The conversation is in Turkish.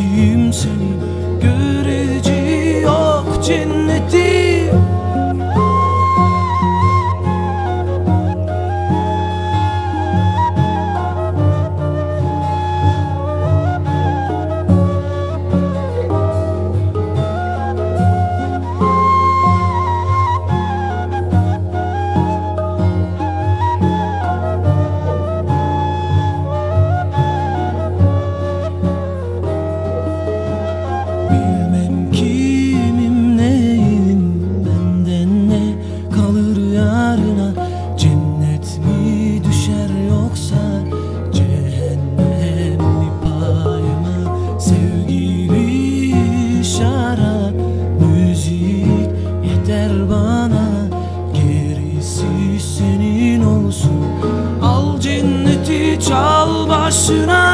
Göreceği should I?